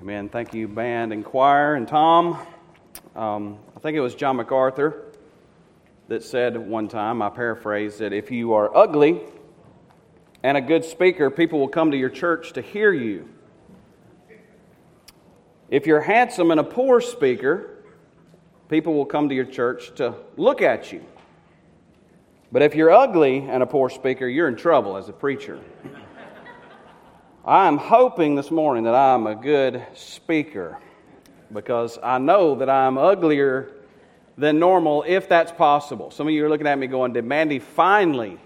Amen. Thank you, band and choir and Tom. Um, I think it was John MacArthur that said one time, I paraphrase, that if you are ugly and a good speaker, people will come to your church to hear you. If you're handsome and a poor speaker, people will come to your church to look at you. But if you're ugly and a poor speaker, you're in trouble as a preacher. I'm hoping this morning that I'm a good speaker because I know that I'm uglier than normal if that's possible. Some of you are looking at me going, Did Mandy finally,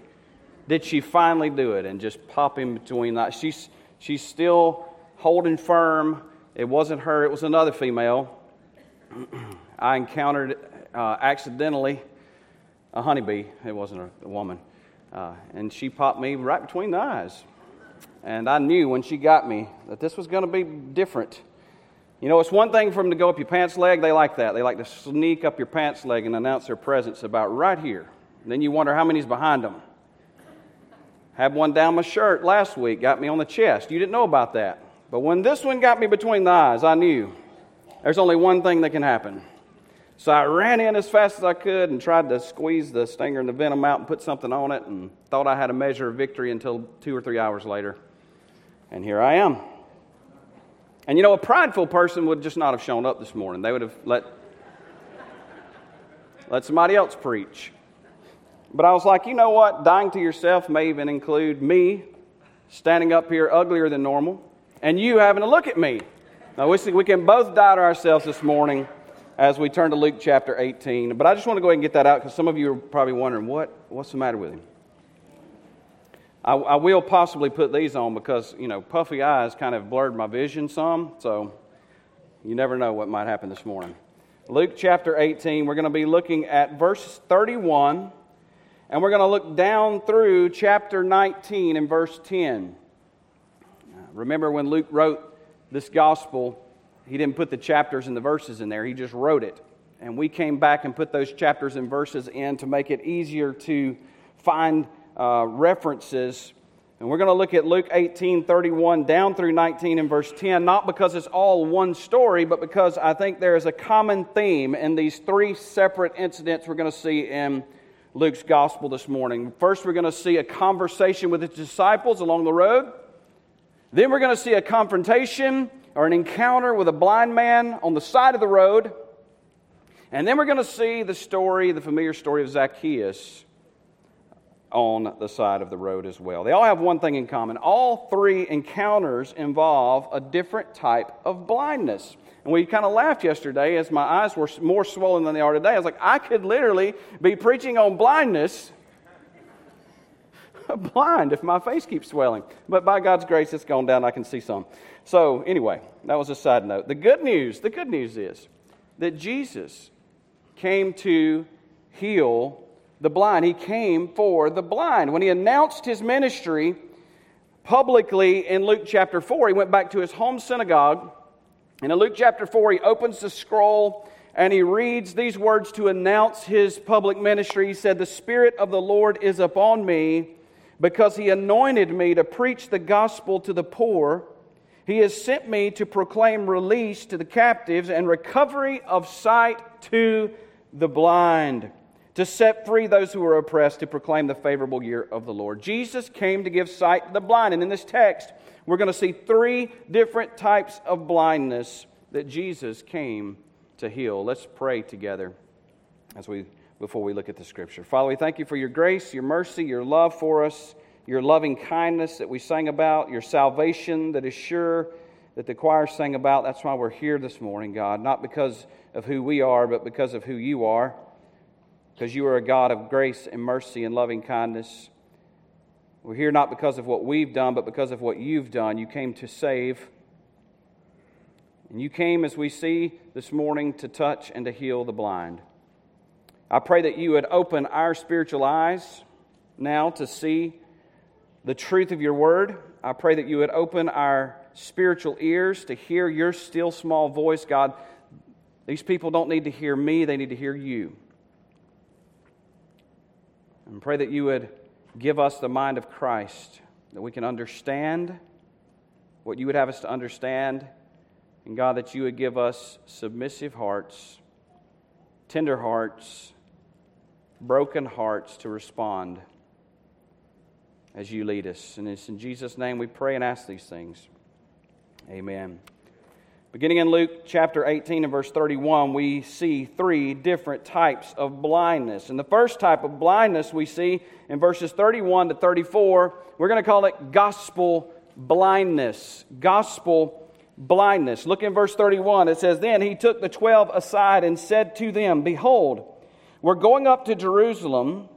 did she finally do it? And just pop in between that. She's, she's still holding firm. It wasn't her, it was another female. I encountered uh, accidentally a honeybee. It wasn't a, a woman. Uh, and she popped me right between the eyes. And I knew when she got me that this was going to be different. You know, it's one thing for them to go up your pants leg. They like that. They like to sneak up your pants leg and announce their presence about right here. And then you wonder how many's behind them. Had one down my shirt last week, got me on the chest. You didn't know about that. But when this one got me between the eyes, I knew there's only one thing that can happen. So I ran in as fast as I could and tried to squeeze the stinger and the venom out and put something on it and thought I had a measure of victory until two or three hours later. And here I am. And you know, a prideful person would just not have shown up this morning. They would have let, let somebody else preach. But I was like, you know what? Dying to yourself may even include me standing up here uglier than normal and you having to look at me. Now, we, we can both die to ourselves this morning as we turn to Luke chapter 18. But I just want to go ahead and get that out because some of you are probably wondering, what, what's the matter with him? I, I, will possibly put these on because, you know, puffy eyes kind of blurred my vision some. So you never know what might happen this morning. Luke chapter 18, we're going to be looking at verse 31, and we're going to look down through chapter 19 and verse 10. Remember when Luke wrote this gospel, he didn't put the chapters and the verses in there, he just wrote it. And we came back and put those chapters and verses in to make it easier to find uh, references. And we're going to look at Luke 18 31 down through 19 and verse 10, not because it's all one story, but because I think there is a common theme in these three separate incidents we're going to see in Luke's gospel this morning. First, we're going to see a conversation with his disciples along the road. Then, we're going to see a confrontation or an encounter with a blind man on the side of the road. And then we're going to see the story, the familiar story of Zacchaeus on the side of the road as well. They all have one thing in common. All three encounters involve a different type of blindness. And we kind of laughed yesterday as my eyes were more swollen than they are today. I was like, I could literally be preaching on blindness blind if my face keeps swelling. But by God's grace, it's gone down. I can see some. So, anyway, that was a side note. The good news, the good news is that Jesus came to heal the blind. He came for the blind. When he announced his ministry publicly in Luke chapter 4, he went back to his home synagogue. And in Luke chapter 4, he opens the scroll and he reads these words to announce his public ministry. He said, The Spirit of the Lord is upon me because he anointed me to preach the gospel to the poor. He has sent me to proclaim release to the captives and recovery of sight to the blind to set free those who are oppressed, to proclaim the favorable year of the Lord. Jesus came to give sight to the blind. And in this text, we're going to see three different types of blindness that Jesus came to heal. Let's pray together as we before we look at the scripture. Father, we thank you for your grace, your mercy, your love for us, your loving kindness that we sang about, your salvation that is sure that the choir sang about. That's why we're here this morning, God, not because of who we are, but because of who you are because you are a God of grace and mercy and loving kindness. We're here not because of what we've done, but because of what you've done. You came to save. And you came, as we see this morning, to touch and to heal the blind. I pray that you would open our spiritual eyes now to see the truth of your word. I pray that you would open our spiritual ears to hear your still small voice. God, these people don't need to hear me, they need to hear you. And pray that you would give us the mind of Christ, that we can understand what you would have us to understand, And God, that you would give us submissive hearts, tender hearts, broken hearts to respond as you lead us. And it's in Jesus' name we pray and ask these things. Amen. Beginning in Luke chapter 18 and verse 31, we see three different types of blindness. And the first type of blindness we see in verses 31 to 34, we're going to call it gospel blindness. Gospel blindness. Look in verse 31. It says, Then he took the twelve aside and said to them, Behold, we're going up to Jerusalem,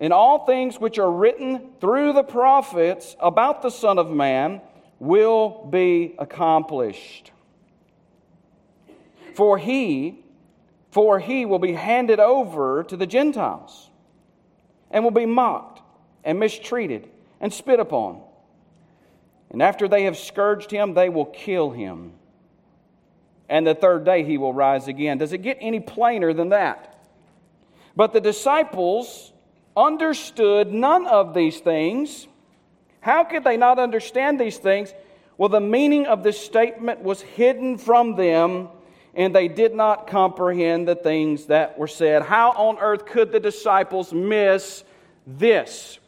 and all things which are written through the prophets about the Son of Man will be accomplished. For he, for he will be handed over to the Gentiles and will be mocked and mistreated and spit upon. And after they have scourged him, they will kill him. And the third day he will rise again. Does it get any plainer than that? But the disciples understood none of these things how could they not understand these things? Well, the meaning of this statement was hidden from them, and they did not comprehend the things that were said. How on earth could the disciples miss this?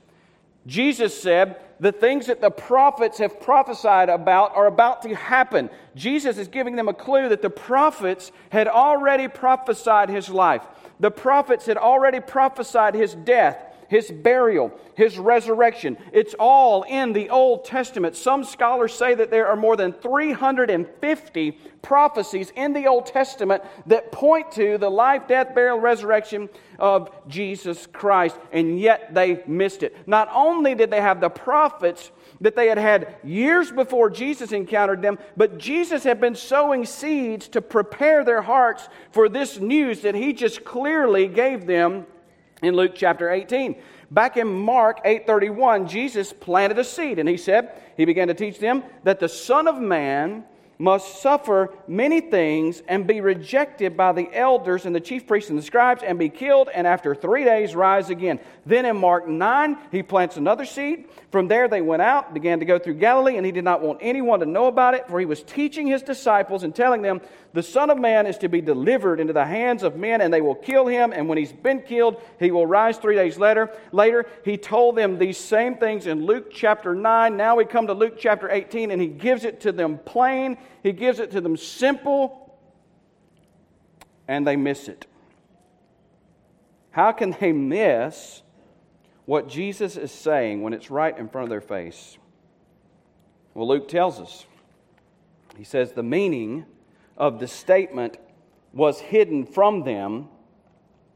Jesus said, the things that the prophets have prophesied about are about to happen. Jesus is giving them a clue that the prophets had already prophesied his life. The prophets had already prophesied his death his burial, his resurrection. It's all in the Old Testament. Some scholars say that there are more than 350 prophecies in the Old Testament that point to the life, death, burial, resurrection of Jesus Christ, and yet they missed it. Not only did they have the prophets that they had had years before Jesus encountered them, but Jesus had been sowing seeds to prepare their hearts for this news that he just clearly gave them in Luke chapter 18. Back in Mark 8:31, Jesus planted a seed and he said, he began to teach them that the son of man must suffer many things and be rejected by the elders and the chief priests and the scribes and be killed and after three days rise again. Then in Mark 9, he plants another seed. From there they went out, began to go through Galilee, and he did not want anyone to know about it, for he was teaching his disciples and telling them, The Son of Man is to be delivered into the hands of men, and they will kill him, and when he's been killed, he will rise three days later. Later, he told them these same things in Luke chapter 9. Now we come to Luke chapter 18, and he gives it to them plain he gives it to them simple, and they miss it. How can they miss what Jesus is saying when it's right in front of their face? Well, Luke tells us. He says the meaning of the statement was hidden from them,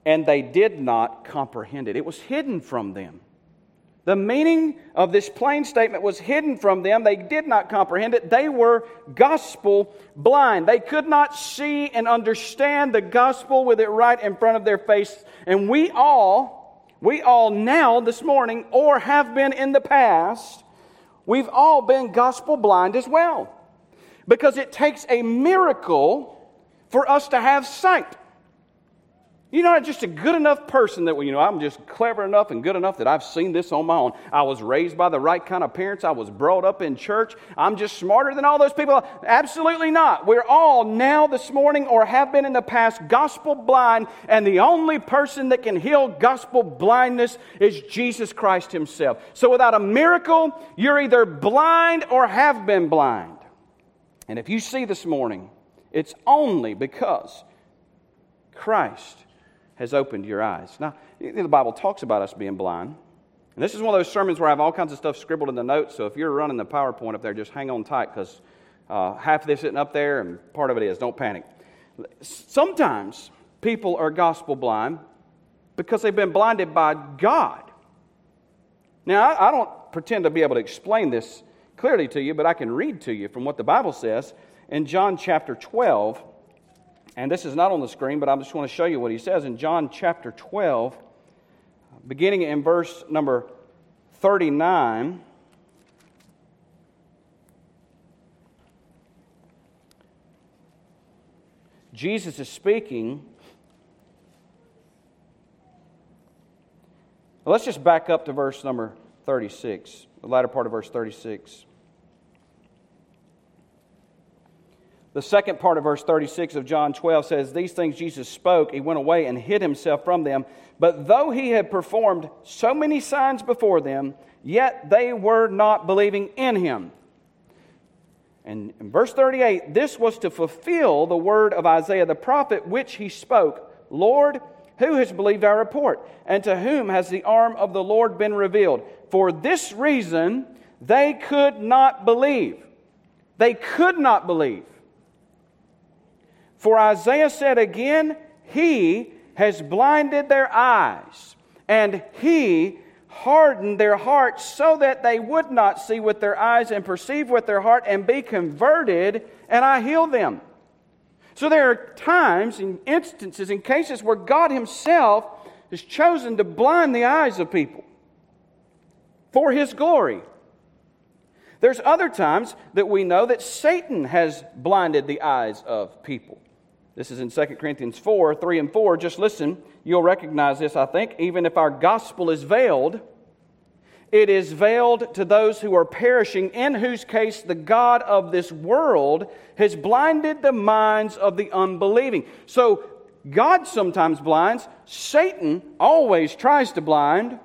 and they did not comprehend it. It was hidden from them. The meaning of this plain statement was hidden from them. They did not comprehend it. They were gospel blind. They could not see and understand the gospel with it right in front of their face. And we all, we all now this morning, or have been in the past, we've all been gospel blind as well. Because it takes a miracle for us to have sight. You're not just a good enough person that, you know, I'm just clever enough and good enough that I've seen this on my own. I was raised by the right kind of parents. I was brought up in church. I'm just smarter than all those people. Absolutely not. We're all now this morning or have been in the past gospel blind, and the only person that can heal gospel blindness is Jesus Christ Himself. So without a miracle, you're either blind or have been blind. And if you see this morning, it's only because Christ has opened your eyes. Now, the Bible talks about us being blind. And this is one of those sermons where I have all kinds of stuff scribbled in the notes. So if you're running the PowerPoint up there, just hang on tight because uh, half of this is sitting up there and part of it is. Don't panic. Sometimes people are gospel blind because they've been blinded by God. Now, I, I don't pretend to be able to explain this clearly to you, but I can read to you from what the Bible says in John chapter 12 and this is not on the screen, but I just want to show you what he says in John chapter 12, beginning in verse number 39. Jesus is speaking. Let's just back up to verse number 36, the latter part of verse 36. The second part of verse 36 of John 12 says, These things Jesus spoke, he went away and hid himself from them. But though he had performed so many signs before them, yet they were not believing in him. And in verse 38, this was to fulfill the word of Isaiah the prophet, which he spoke Lord, who has believed our report? And to whom has the arm of the Lord been revealed? For this reason, they could not believe. They could not believe. For Isaiah said again, He has blinded their eyes, and He hardened their hearts so that they would not see with their eyes and perceive with their heart and be converted, and I heal them. So there are times and instances and cases where God Himself has chosen to blind the eyes of people for His glory. There's other times that we know that Satan has blinded the eyes of people. This is in 2 Corinthians 4 3 and 4. Just listen, you'll recognize this, I think. Even if our gospel is veiled, it is veiled to those who are perishing, in whose case the God of this world has blinded the minds of the unbelieving. So, God sometimes blinds, Satan always tries to blind,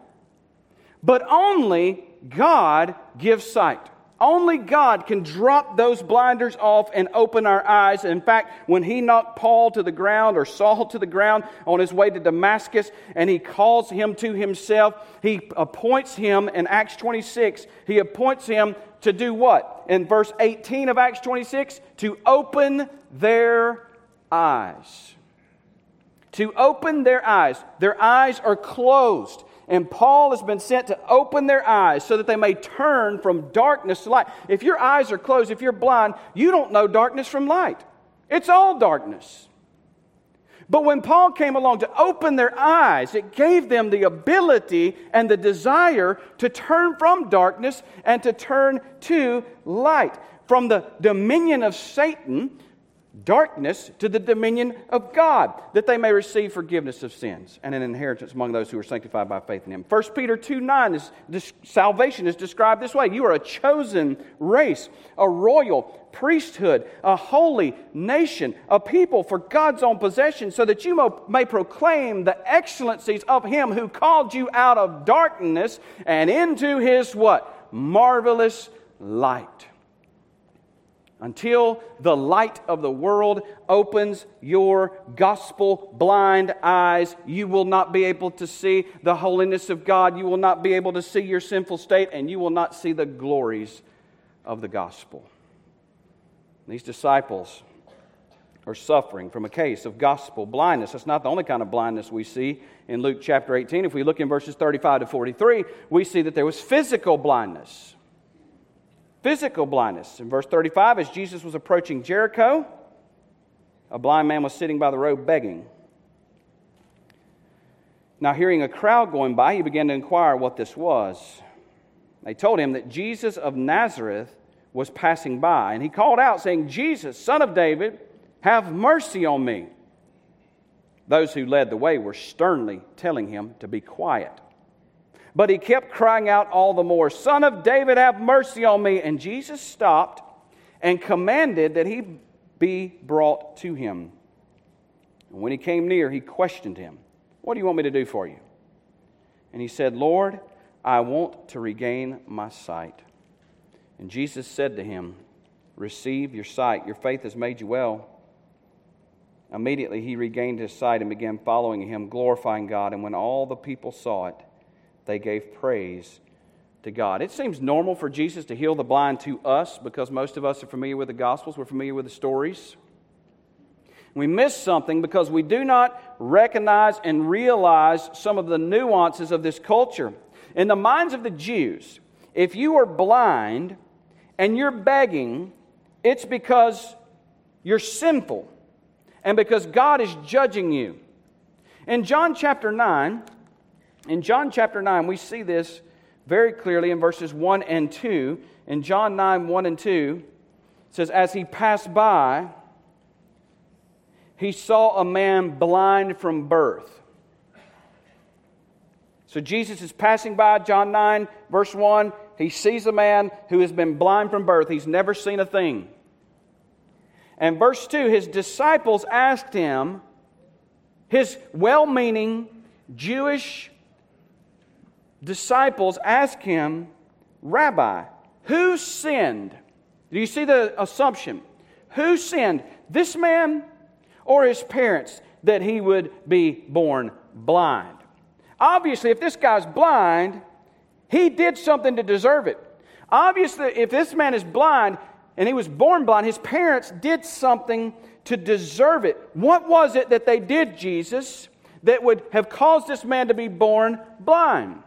but only God gives sight. Only God can drop those blinders off and open our eyes. In fact, when he knocked Paul to the ground or Saul to the ground on his way to Damascus and he calls him to himself, he appoints him in Acts 26, he appoints him to do what? In verse 18 of Acts 26, to open their eyes. To open their eyes. Their eyes are closed. And Paul has been sent to open their eyes so that they may turn from darkness to light. If your eyes are closed, if you're blind, you don't know darkness from light. It's all darkness. But when Paul came along to open their eyes, it gave them the ability and the desire to turn from darkness and to turn to light. From the dominion of Satan darkness to the dominion of God, that they may receive forgiveness of sins and an inheritance among those who are sanctified by faith in Him. 1 Peter 2 9 is this, salvation is described this way You are a chosen race, a royal priesthood, a holy nation, a people for God's own possession, so that you may proclaim the excellencies of Him who called you out of darkness and into His what? Marvelous light until the light of the world opens your gospel blind eyes, you will not be able to see the holiness of God. You will not be able to see your sinful state, and you will not see the glories of the gospel. These disciples are suffering from a case of gospel blindness. That's not the only kind of blindness we see in Luke chapter 18. If we look in verses 35 to 43, we see that there was physical blindness physical blindness. In verse 35, as Jesus was approaching Jericho, a blind man was sitting by the road begging. Now, hearing a crowd going by, he began to inquire what this was. They told him that Jesus of Nazareth was passing by, and he called out, saying, Jesus, son of David, have mercy on me. Those who led the way were sternly telling him to be quiet. But he kept crying out all the more, Son of David, have mercy on me. And Jesus stopped and commanded that he be brought to him. And when he came near, he questioned him, What do you want me to do for you? And he said, Lord, I want to regain my sight. And Jesus said to him, Receive your sight. Your faith has made you well. Immediately he regained his sight and began following him, glorifying God. And when all the people saw it, they gave praise to God. It seems normal for Jesus to heal the blind to us because most of us are familiar with the Gospels, we're familiar with the stories. We miss something because we do not recognize and realize some of the nuances of this culture. In the minds of the Jews, if you are blind and you're begging, it's because you're sinful and because God is judging you. In John chapter 9, in John chapter 9, we see this very clearly in verses 1 and 2. In John 9, 1 and 2, it says, As he passed by, he saw a man blind from birth. So Jesus is passing by, John 9, verse 1. He sees a man who has been blind from birth. He's never seen a thing. And verse 2 his disciples asked him, his well meaning Jewish disciples ask him, Rabbi, who sinned? Do you see the assumption? Who sinned, this man or his parents, that he would be born blind? Obviously, if this guy's blind, he did something to deserve it. Obviously, if this man is blind and he was born blind, his parents did something to deserve it. What was it that they did, Jesus, that would have caused this man to be born blind?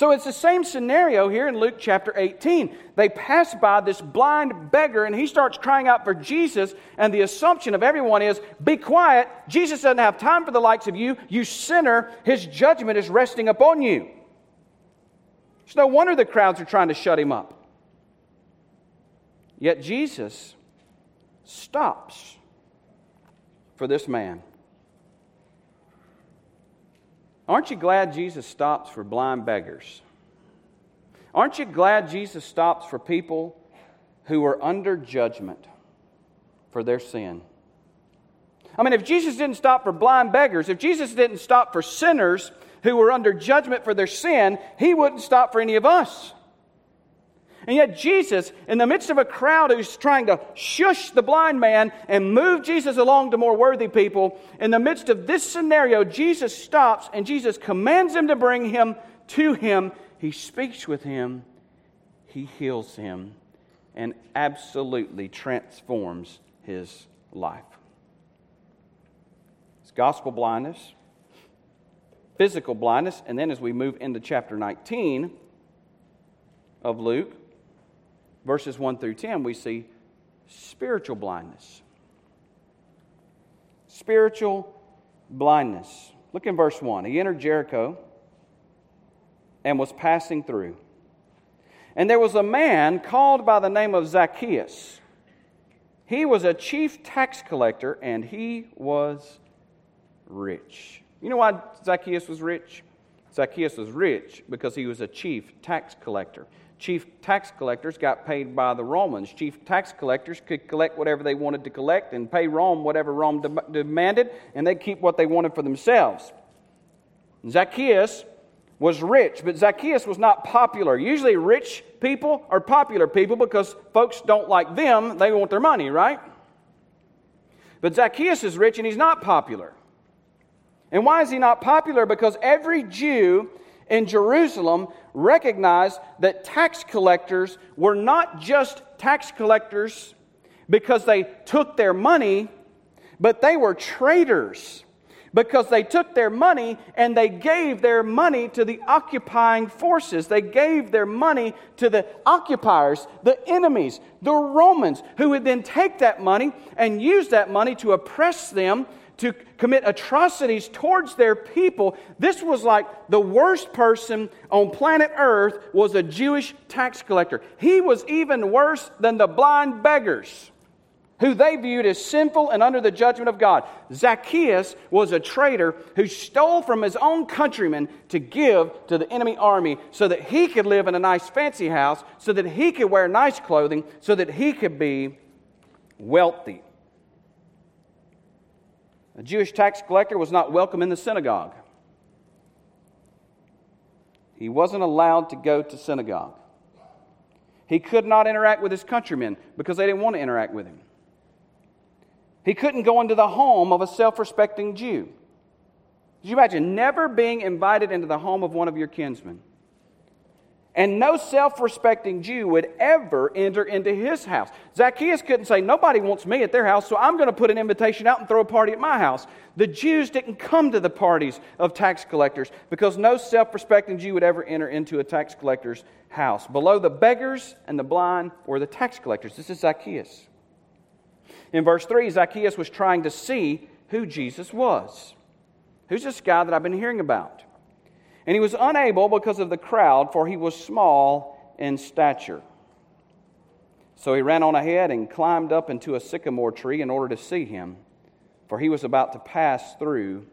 So it's the same scenario here in Luke chapter 18. They pass by this blind beggar and he starts crying out for Jesus, and the assumption of everyone is be quiet. Jesus doesn't have time for the likes of you. You sinner, his judgment is resting upon you. It's no wonder the crowds are trying to shut him up. Yet Jesus stops for this man. Aren't you glad Jesus stops for blind beggars? Aren't you glad Jesus stops for people who are under judgment for their sin? I mean, if Jesus didn't stop for blind beggars, if Jesus didn't stop for sinners, who were under judgment for their sin, he wouldn't stop for any of us. And yet, Jesus, in the midst of a crowd who's trying to shush the blind man and move Jesus along to more worthy people, in the midst of this scenario, Jesus stops and Jesus commands him to bring him to him. He speaks with him, he heals him, and absolutely transforms his life. It's gospel blindness physical blindness. And then as we move into chapter 19 of Luke, verses 1 through 10, we see spiritual blindness. Spiritual blindness. Look in verse 1. He entered Jericho and was passing through. And there was a man called by the name of Zacchaeus. He was a chief tax collector and he was rich. You know why Zacchaeus was rich? Zacchaeus was rich because he was a chief tax collector. Chief tax collectors got paid by the Romans. Chief tax collectors could collect whatever they wanted to collect and pay Rome whatever Rome de- demanded, and they'd keep what they wanted for themselves. Zacchaeus was rich, but Zacchaeus was not popular. Usually, rich people are popular people because folks don't like them, they want their money, right? But Zacchaeus is rich and he's not popular. And why is he not popular? Because every Jew in Jerusalem recognized that tax collectors were not just tax collectors because they took their money, but they were traitors because they took their money and they gave their money to the occupying forces. They gave their money to the occupiers, the enemies, the Romans, who would then take that money and use that money to oppress them to commit atrocities towards their people. This was like the worst person on planet Earth was a Jewish tax collector. He was even worse than the blind beggars who they viewed as sinful and under the judgment of God. Zacchaeus was a traitor who stole from his own countrymen to give to the enemy army so that he could live in a nice fancy house, so that he could wear nice clothing, so that he could be wealthy. A Jewish tax collector was not welcome in the synagogue. He wasn't allowed to go to synagogue. He could not interact with his countrymen because they didn't want to interact with him. He couldn't go into the home of a self respecting Jew. Did you imagine never being invited into the home of one of your kinsmen? And no self respecting Jew would ever enter into his house. Zacchaeus couldn't say, Nobody wants me at their house, so I'm going to put an invitation out and throw a party at my house. The Jews didn't come to the parties of tax collectors because no self respecting Jew would ever enter into a tax collector's house. Below the beggars and the blind were the tax collectors. This is Zacchaeus. In verse 3, Zacchaeus was trying to see who Jesus was. Who's this guy that I've been hearing about? And he was unable because of the crowd, for he was small in stature. So he ran on ahead and climbed up into a sycamore tree in order to see him, for he was about to pass through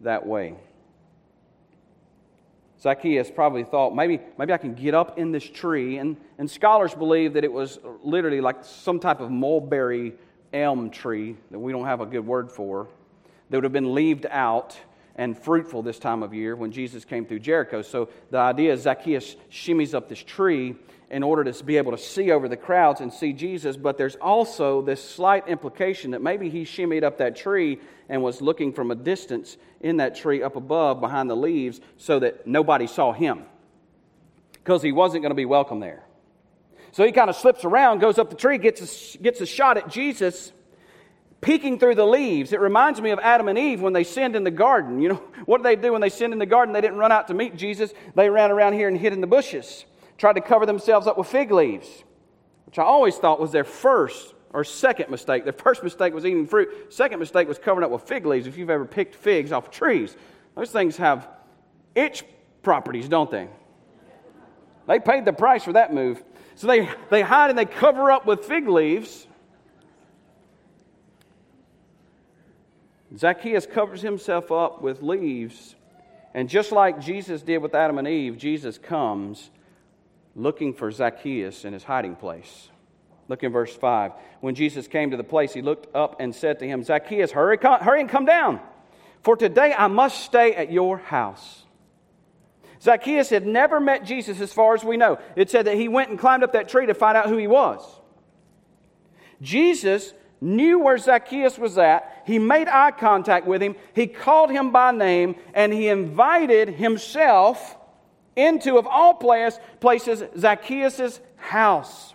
that way. Zacchaeus probably thought, maybe, maybe I can get up in this tree. And, and scholars believe that it was literally like some type of mulberry elm tree that we don't have a good word for, that would have been leaved out and fruitful this time of year when Jesus came through Jericho. So the idea is Zacchaeus shimmies up this tree in order to be able to see over the crowds and see Jesus, but there's also this slight implication that maybe he shimmied up that tree and was looking from a distance in that tree up above behind the leaves so that nobody saw him because he wasn't going to be welcome there. So he kind of slips around, goes up the tree, gets a, gets a shot at Jesus peeking through the leaves. It reminds me of Adam and Eve when they sinned in the garden. You know, what did they do when they sinned in the garden? They didn't run out to meet Jesus, they ran around here and hid in the bushes tried to cover themselves up with fig leaves, which I always thought was their first or second mistake. Their first mistake was eating fruit, second mistake was covering up with fig leaves. If you've ever picked figs off trees, those things have itch properties, don't they? They paid the price for that move. So they, they hide and they cover up with fig leaves. Zacchaeus covers himself up with leaves. And just like Jesus did with Adam and Eve, Jesus comes looking for Zacchaeus in his hiding place. Look in verse 5. When Jesus came to the place, he looked up and said to him, Zacchaeus, hurry, come, hurry and come down, for today I must stay at your house. Zacchaeus had never met Jesus as far as we know. It said that he went and climbed up that tree to find out who he was. Jesus knew where Zacchaeus was at. He made eye contact with him. He called him by name and he invited himself into, of all places, Zacchaeus' house.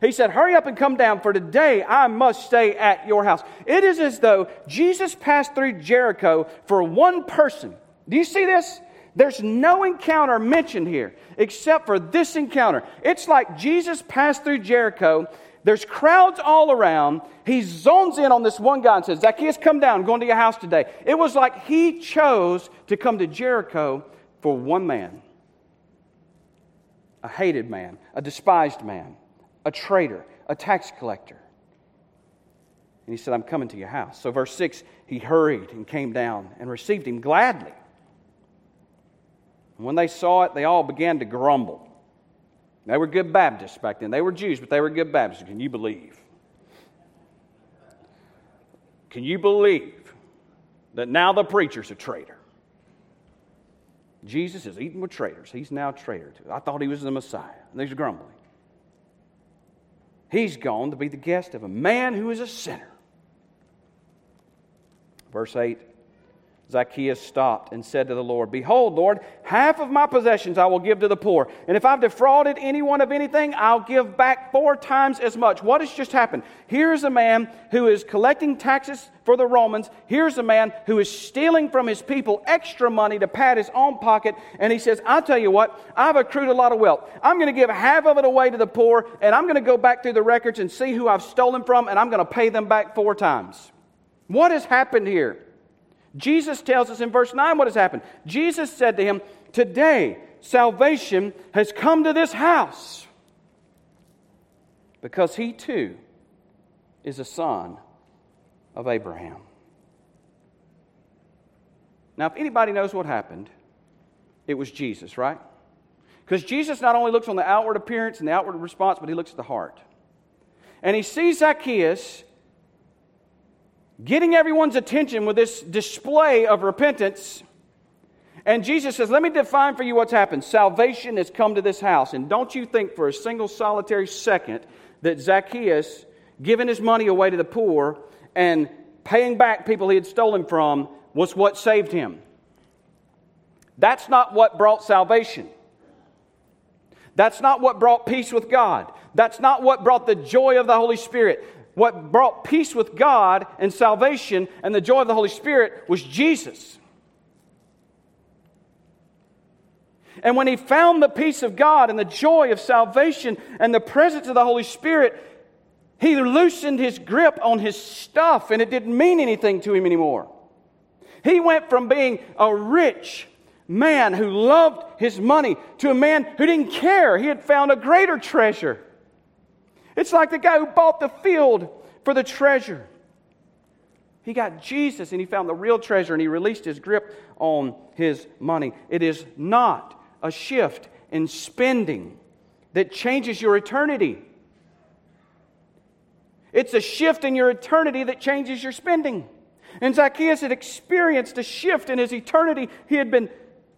He said, Hurry up and come down, for today I must stay at your house. It is as though Jesus passed through Jericho for one person. Do you see this? There's no encounter mentioned here except for this encounter. It's like Jesus passed through Jericho. There's crowds all around. He zones in on this one guy and says, Zacchaeus, come down. I'm going to your house today. It was like he chose to come to Jericho for one man a hated man, a despised man, a traitor, a tax collector. And he said, I'm coming to your house. So, verse 6, he hurried and came down and received him gladly. And when they saw it, they all began to grumble. They were good Baptists back then. They were Jews, but they were good Baptists. Can you believe? Can you believe that now the preacher's a traitor? Jesus is eating with traitors. He's now a traitor to. I thought he was the Messiah. And they're grumbling. He's gone to be the guest of a man who is a sinner. Verse 8 Zacchaeus stopped and said to the Lord, Behold, Lord, half of my possessions I will give to the poor. And if I've defrauded anyone of anything, I'll give back four times as much. What has just happened? Here's a man who is collecting taxes for the Romans. Here's a man who is stealing from his people extra money to pad his own pocket. And he says, I'll tell you what, I've accrued a lot of wealth. I'm going to give half of it away to the poor, and I'm going to go back through the records and see who I've stolen from, and I'm going to pay them back four times. What has happened here? Jesus tells us in verse 9 what has happened. Jesus said to him, Today salvation has come to this house because he too is a son of Abraham. Now, if anybody knows what happened, it was Jesus, right? Because Jesus not only looks on the outward appearance and the outward response, but he looks at the heart. And he sees Zacchaeus getting everyone's attention with this display of repentance. And Jesus says, Let me define for you what's happened. Salvation has come to this house. And don't you think for a single solitary second that Zacchaeus giving his money away to the poor and paying back people he had stolen from was what saved him. That's not what brought salvation. That's not what brought peace with God. That's not what brought the joy of the Holy Spirit. What brought peace with God and salvation and the joy of the Holy Spirit was Jesus. And when he found the peace of God and the joy of salvation and the presence of the Holy Spirit, he loosened his grip on his stuff and it didn't mean anything to him anymore. He went from being a rich man who loved his money to a man who didn't care. He had found a greater treasure. It's like the guy who bought the field for the treasure. He got Jesus and he found the real treasure and he released his grip on his money. It is not a shift in spending that changes your eternity. It's a shift in your eternity that changes your spending. And Zacchaeus had experienced a shift in his eternity. He had been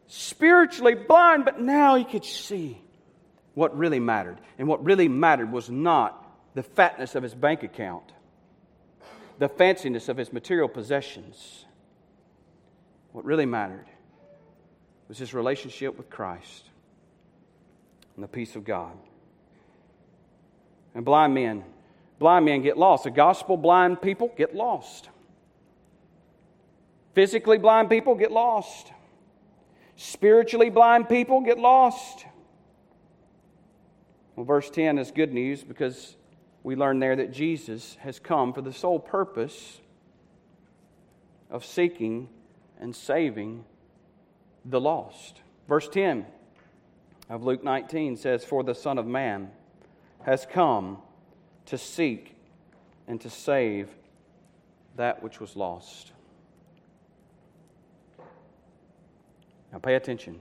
spiritually blind, but now he could see what really mattered. And what really mattered was not the fatness of his bank account, the fanciness of his material possessions. What really mattered was his relationship with Christ and the peace of God. And blind men, blind men get lost. The gospel blind people get lost. Physically blind people get lost. Spiritually blind people get lost. Well, verse 10 is good news because we learn there that Jesus has come for the sole purpose of seeking and saving the lost. Verse 10 of Luke 19 says, For the Son of Man has come to seek and to save that which was lost. Now pay attention.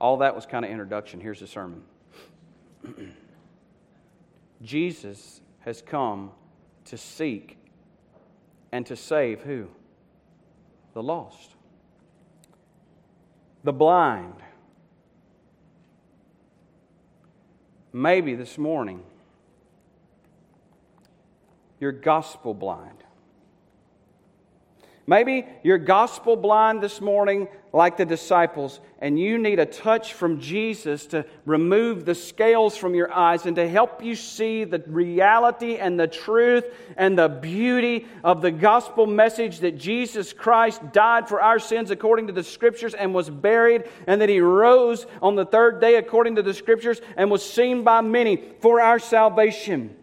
All that was kind of introduction. Here's the sermon. Jesus has come to seek and to save who? The lost. The blind. Maybe this morning you're gospel blind. Maybe you're gospel blind this morning, like the disciples, and you need a touch from Jesus to remove the scales from your eyes and to help you see the reality and the truth and the beauty of the gospel message that Jesus Christ died for our sins according to the scriptures and was buried, and that he rose on the third day according to the scriptures and was seen by many for our salvation.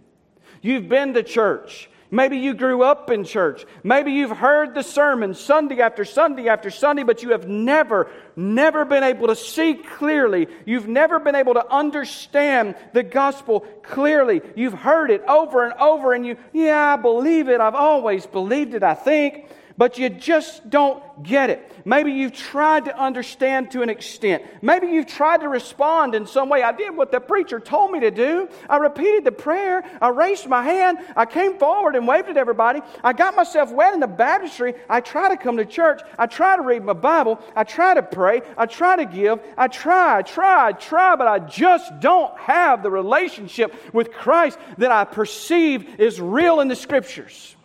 You've been to church. Maybe you grew up in church. Maybe you've heard the sermon Sunday after Sunday after Sunday, but you have never, never been able to see clearly. You've never been able to understand the gospel clearly. You've heard it over and over, and you, yeah, I believe it. I've always believed it, I think but you just don't get it. Maybe you've tried to understand to an extent. Maybe you've tried to respond in some way. I did what the preacher told me to do. I repeated the prayer. I raised my hand. I came forward and waved at everybody. I got myself wet in the baptistry. I try to come to church. I try to read my Bible. I try to pray. I try to give. I try, I try, I try, but I just don't have the relationship with Christ that I perceive is real in the scriptures.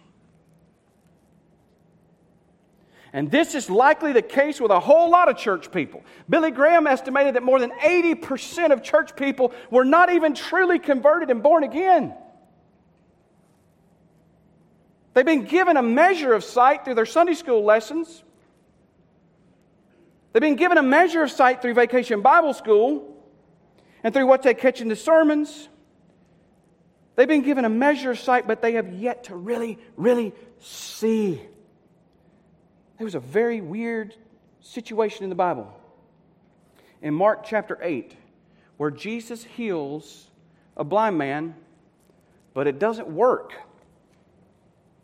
And this is likely the case with a whole lot of church people. Billy Graham estimated that more than 80% of church people were not even truly converted and born again. They've been given a measure of sight through their Sunday school lessons. They've been given a measure of sight through vacation Bible school and through what they catch in the sermons. They've been given a measure of sight, but they have yet to really, really see. There was a very weird situation in the Bible. In Mark chapter 8, where Jesus heals a blind man, but it doesn't work.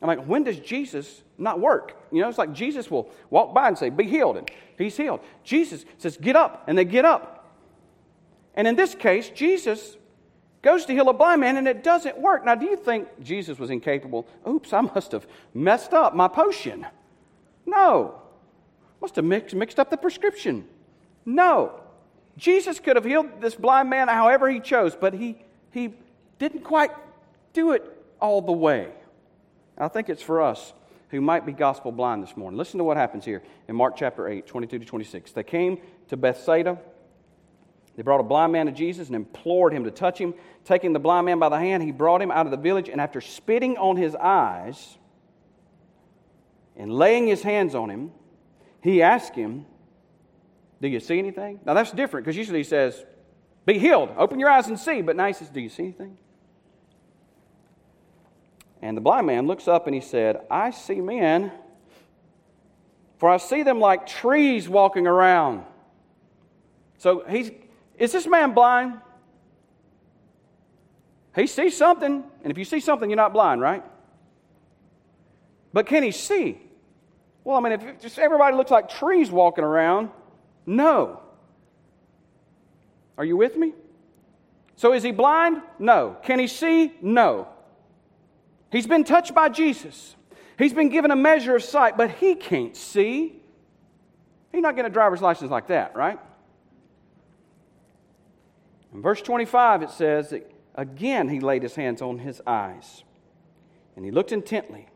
I'm like, when does Jesus not work? You know, it's like Jesus will walk by and say, Be healed, and he's healed. Jesus says, Get up, and they get up. And in this case, Jesus goes to heal a blind man, and it doesn't work. Now, do you think Jesus was incapable? Oops, I must have messed up my potion. No. Must have mixed, mixed up the prescription. No. Jesus could have healed this blind man however he chose, but he, he didn't quite do it all the way. I think it's for us who might be gospel blind this morning. Listen to what happens here in Mark chapter 8, 22 to 26. They came to Bethsaida. They brought a blind man to Jesus and implored him to touch him. Taking the blind man by the hand, he brought him out of the village, and after spitting on his eyes, and laying his hands on him, he asked him, Do you see anything? Now that's different because usually he says, Be healed, open your eyes and see. But now he says, Do you see anything? And the blind man looks up and he said, I see men, for I see them like trees walking around. So he's, is this man blind? He sees something, and if you see something, you're not blind, right? But can he see? Well, I mean, if just everybody looks like trees walking around, no. Are you with me? So is he blind? No. Can he see? No. He's been touched by Jesus. He's been given a measure of sight, but he can't see. He's not getting a driver's license like that, right? In verse 25, it says that again he laid his hands on his eyes, and he looked intently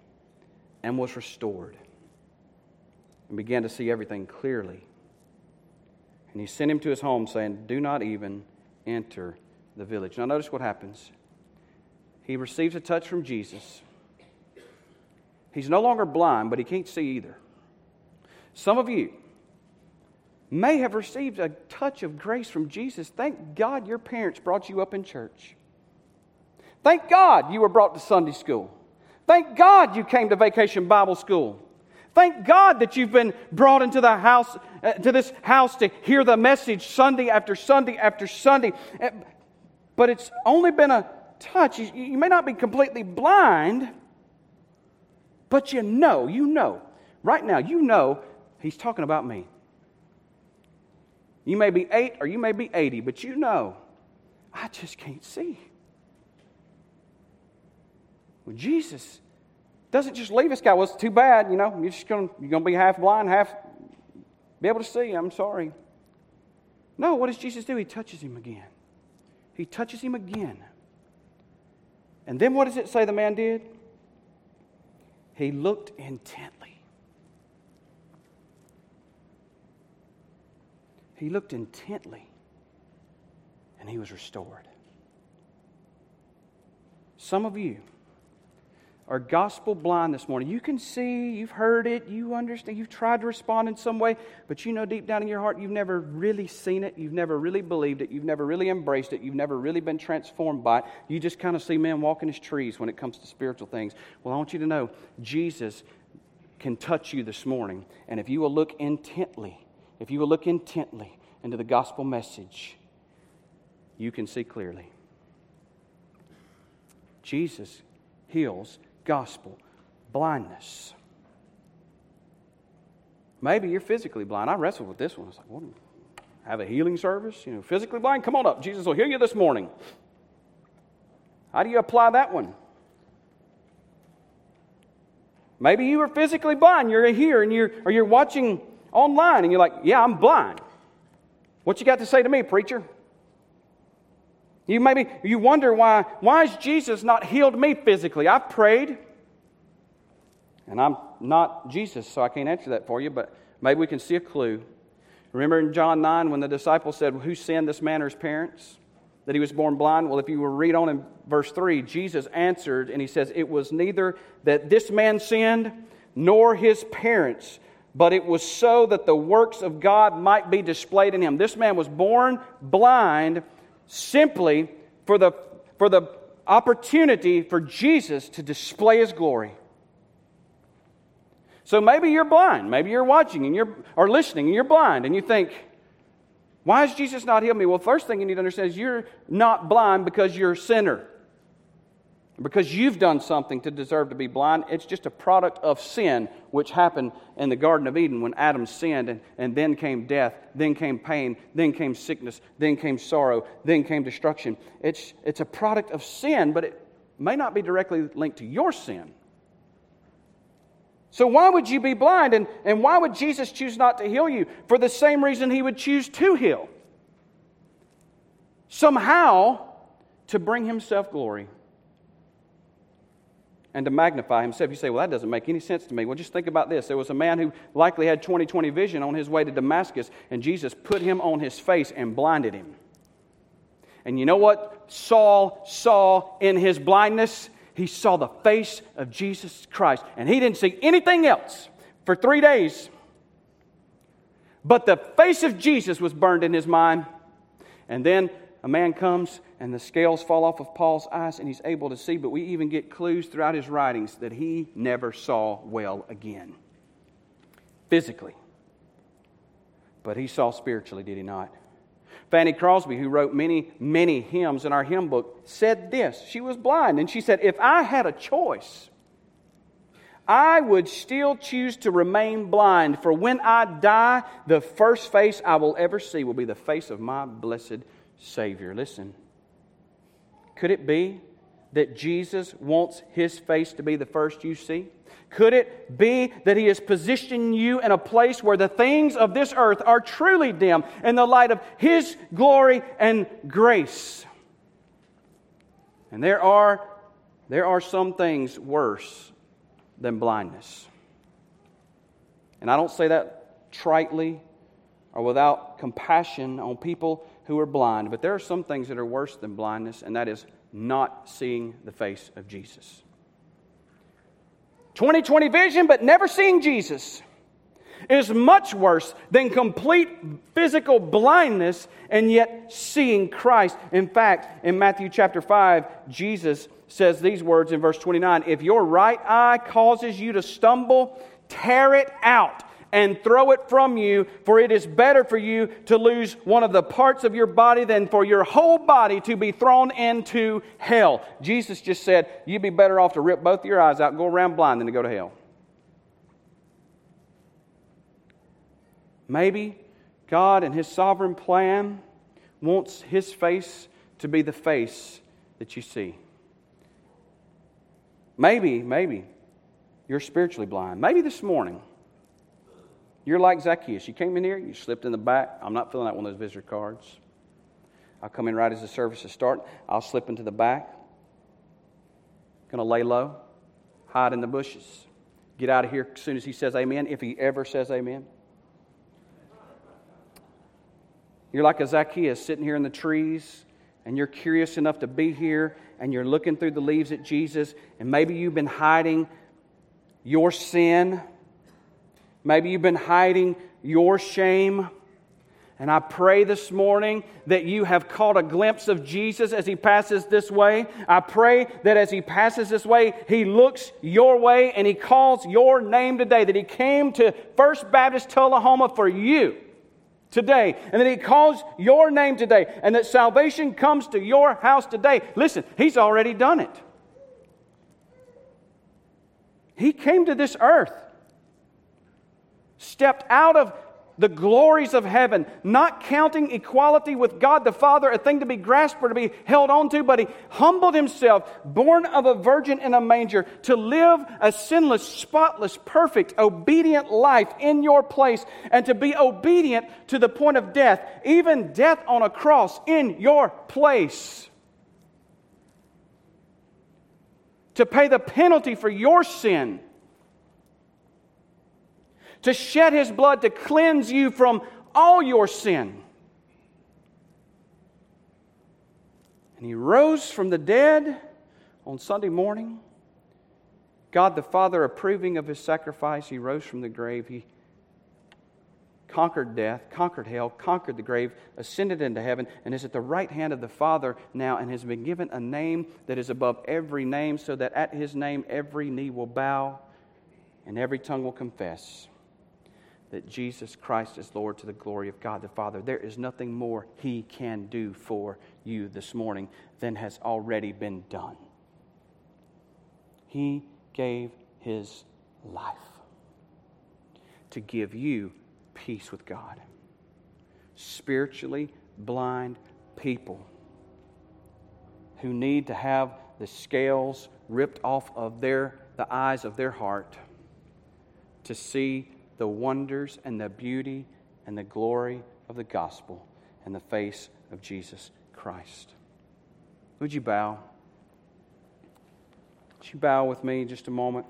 and was restored and began to see everything clearly. And he sent him to his home, saying, Do not even enter the village. Now, notice what happens. He receives a touch from Jesus. He's no longer blind, but he can't see either. Some of you may have received a touch of grace from Jesus. Thank God your parents brought you up in church. Thank God you were brought to Sunday school. Thank God you came to vacation Bible school. Thank God that you've been brought into the house, uh, to this house to hear the message Sunday after Sunday after Sunday. Uh, but it's only been a touch. You, you may not be completely blind, but you know, you know, right now, you know he's talking about me. You may be eight or you may be 80, but you know, I just can't see. Well, Jesus doesn't just leave us, guy. Well, it's too bad, you know, you're just going you're to be half blind, half be able to see. I'm sorry. No, what does Jesus do? He touches him again. He touches him again. And then what does it say the man did? He looked intently. He looked intently and he was restored. Some of you, are gospel blind this morning. You can see, you've heard it, you understand, you've tried to respond in some way, but you know deep down in your heart you've never really seen it, you've never really believed it, you've never really embraced it, you've never really been transformed by it. You just kind of see men walking as trees when it comes to spiritual things. Well, I want you to know Jesus can touch you this morning, and if you will look intently, if you will look intently into the gospel message, you can see clearly. Jesus heals gospel blindness. Maybe you're physically blind. I wrestled with this one. I was like, what? Have a healing service? You know, physically blind? Come on up. Jesus will heal you this morning. How do you apply that one? Maybe you are physically blind. You're here and you're, or you're watching online and you're like, yeah, I'm blind. What you got to say to me, preacher? You maybe you wonder why why has Jesus not healed me physically? I've prayed. And I'm not Jesus, so I can't answer that for you, but maybe we can see a clue. Remember in John 9 when the disciples said, Who sinned this man or his parents? That he was born blind? Well, if you will read on in verse 3, Jesus answered and he says, It was neither that this man sinned nor his parents, but it was so that the works of God might be displayed in him. This man was born blind simply for the, for the opportunity for Jesus to display his glory. So maybe you're blind. Maybe you're watching and you're or listening and you're blind and you think, why has Jesus not healed me? Well, first thing you need to understand is you're not blind because you're a sinner. Because you've done something to deserve to be blind. It's just a product of sin, which happened in the Garden of Eden when Adam sinned, and, and then came death, then came pain, then came sickness, then came sorrow, then came destruction. It's, it's a product of sin, but it may not be directly linked to your sin. So, why would you be blind? And, and why would Jesus choose not to heal you? For the same reason he would choose to heal. Somehow, to bring himself glory and to magnify himself. You say, well, that doesn't make any sense to me. Well, just think about this. There was a man who likely had 20 20 vision on his way to Damascus, and Jesus put him on his face and blinded him. And you know what Saul saw in his blindness? He saw the face of Jesus Christ, and he didn't see anything else for three days. But the face of Jesus was burned in his mind. And then a man comes and the scales fall off of Paul's eyes and he's able to see, but we even get clues throughout his writings that he never saw well again. Physically. But he saw spiritually, did he not? Fanny Crosby, who wrote many, many hymns in our hymn book, said this. She was blind, and she said, If I had a choice, I would still choose to remain blind, for when I die, the first face I will ever see will be the face of my blessed Savior. Listen, could it be that Jesus wants his face to be the first you see? Could it be that he has positioned you in a place where the things of this earth are truly dim in the light of his glory and grace? And there are, there are some things worse than blindness. And I don't say that tritely or without compassion on people who are blind, but there are some things that are worse than blindness, and that is not seeing the face of Jesus. 2020 vision, but never seeing Jesus is much worse than complete physical blindness and yet seeing Christ. In fact, in Matthew chapter 5, Jesus says these words in verse 29 If your right eye causes you to stumble, tear it out and throw it from you, for it is better for you to lose one of the parts of your body than for your whole body to be thrown into hell. Jesus just said, You'd be better off to rip both your eyes out and go around blind than to go to hell. Maybe God, and His sovereign plan, wants His face to be the face that you see. Maybe, maybe you're spiritually blind. Maybe this morning you're like Zacchaeus. You came in here, you slipped in the back. I'm not filling out one of those visitor cards. I'll come in right as the service is starting. I'll slip into the back. To lay low, hide in the bushes, get out of here as soon as he says amen, if he ever says amen. You're like a Zacchaeus sitting here in the trees, and you're curious enough to be here, and you're looking through the leaves at Jesus, and maybe you've been hiding your sin. Maybe you've been hiding your shame. And I pray this morning that you have caught a glimpse of Jesus as he passes this way. I pray that as he passes this way, he looks your way and he calls your name today. That he came to First Baptist Tullahoma for you today. And that he calls your name today. And that salvation comes to your house today. Listen, he's already done it. He came to this earth stepped out of the glories of heaven, not counting equality with God the Father a thing to be grasped or to be held on to, but he humbled himself, born of a virgin in a manger, to live a sinless, spotless, perfect, obedient life in your place, and to be obedient to the point of death, even death on a cross in your place. To pay the penalty for your sin to shed his blood to cleanse you from all your sin. And he rose from the dead on Sunday morning. God the Father, approving of his sacrifice, he rose from the grave. He conquered death, conquered hell, conquered the grave, ascended into heaven, and is at the right hand of the Father now, and has been given a name that is above every name, so that at his name every knee will bow and every tongue will confess that Jesus Christ is Lord to the glory of God the Father. There is nothing more He can do for you this morning than has already been done. He gave His life to give you peace with God. Spiritually blind people who need to have the scales ripped off of their, the eyes of their heart to see the wonders and the beauty and the glory of the gospel and the face of Jesus Christ. Would you bow? Would you bow with me just a moment?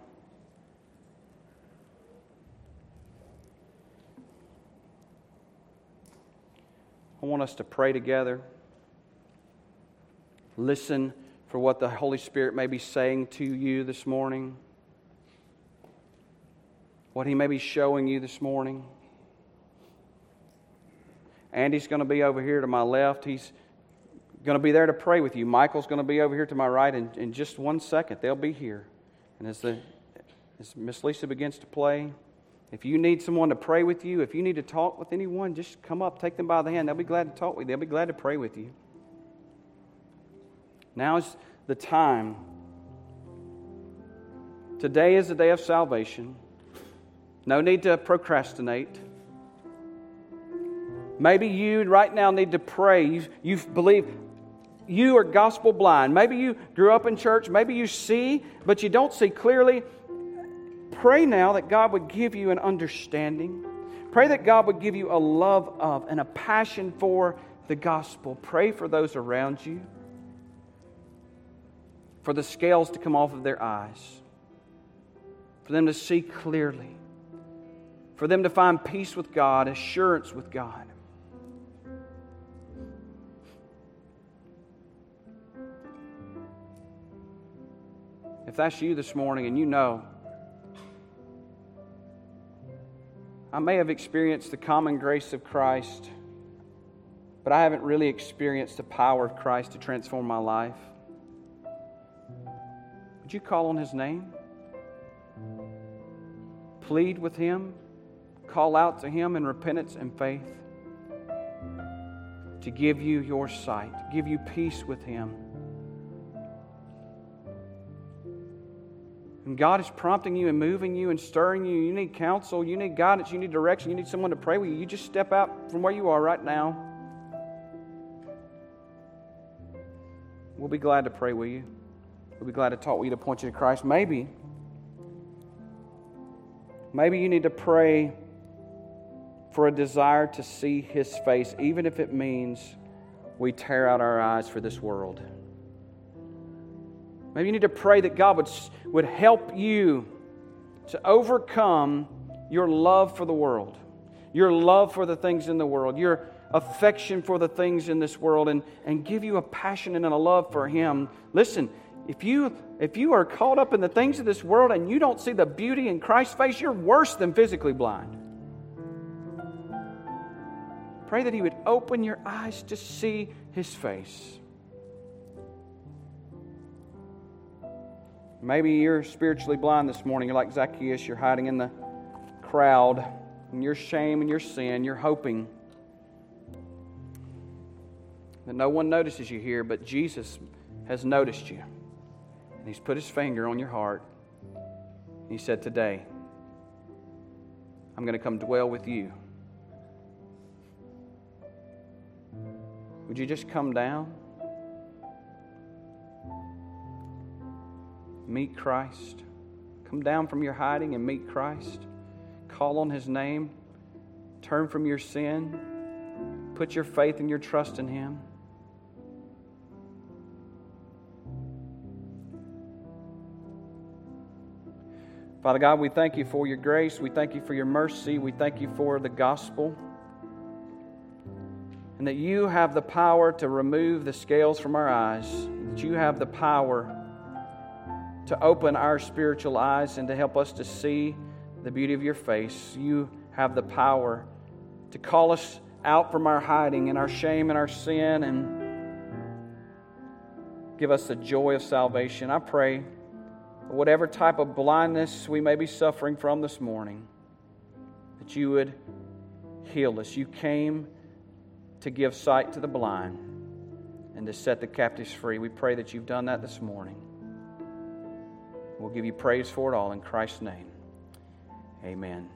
I want us to pray together. Listen for what the Holy Spirit may be saying to you this morning what He may be showing you this morning. Andy's going to be over here to my left. He's going to be there to pray with you. Michael's going to be over here to my right in, in just one second. They'll be here. And as, the, as Miss Lisa begins to play, if you need someone to pray with you, if you need to talk with anyone, just come up, take them by the hand. They'll be glad to talk with you, they'll be glad to pray with you. Now is the time. Today is the day of salvation. No need to procrastinate. Maybe you right now need to pray. You, you believe you are gospel blind. Maybe you grew up in church. Maybe you see, but you don't see clearly. Pray now that God would give you an understanding. Pray that God would give you a love of and a passion for the gospel. Pray for those around you, for the scales to come off of their eyes, for them to see clearly, for them to find peace with God, assurance with God. If that's you this morning and you know, I may have experienced the common grace of Christ, but I haven't really experienced the power of Christ to transform my life. Would you call on His name? Plead with Him? Call out to Him in repentance and faith to give you your sight, give you peace with Him. and God is prompting you and moving you and stirring you, you need counsel, you need guidance, you need direction, you need someone to pray with you, you just step out from where you are right now. We'll be glad to pray with you. We'll be glad to talk with you to point you to Christ. Maybe, maybe you need to pray for a desire to see His face, even if it means we tear out our eyes for this world. Maybe you need to pray that God would, would help you to overcome your love for the world, your love for the things in the world, your affection for the things in this world, and, and give you a passion and a love for Him. Listen, if you, if you are caught up in the things of this world and you don't see the beauty in Christ's face, you're worse than physically blind. Pray that He would open your eyes to see His face. Maybe you're spiritually blind this morning. You're like Zacchaeus. You're hiding in the crowd. In your shame and your sin, you're hoping that no one notices you here, but Jesus has noticed you. And He's put His finger on your heart. He said, Today, I'm going to come dwell with you. Would you just come down? meet Christ. Come down from your hiding and meet Christ. Call on His name. Turn from your sin. Put your faith and your trust in Him. Father God, we thank you for your grace. We thank you for your mercy. We thank you for the gospel. And that you have the power to remove the scales from our eyes. That you have the power to open our spiritual eyes and to help us to see the beauty of your face. You have the power to call us out from our hiding and our shame and our sin and give us the joy of salvation. I pray, whatever type of blindness we may be suffering from this morning, that you would heal us. You came to give sight to the blind and to set the captives free. We pray that you've done that this morning. We'll give you praise for it all in Christ's name. Amen.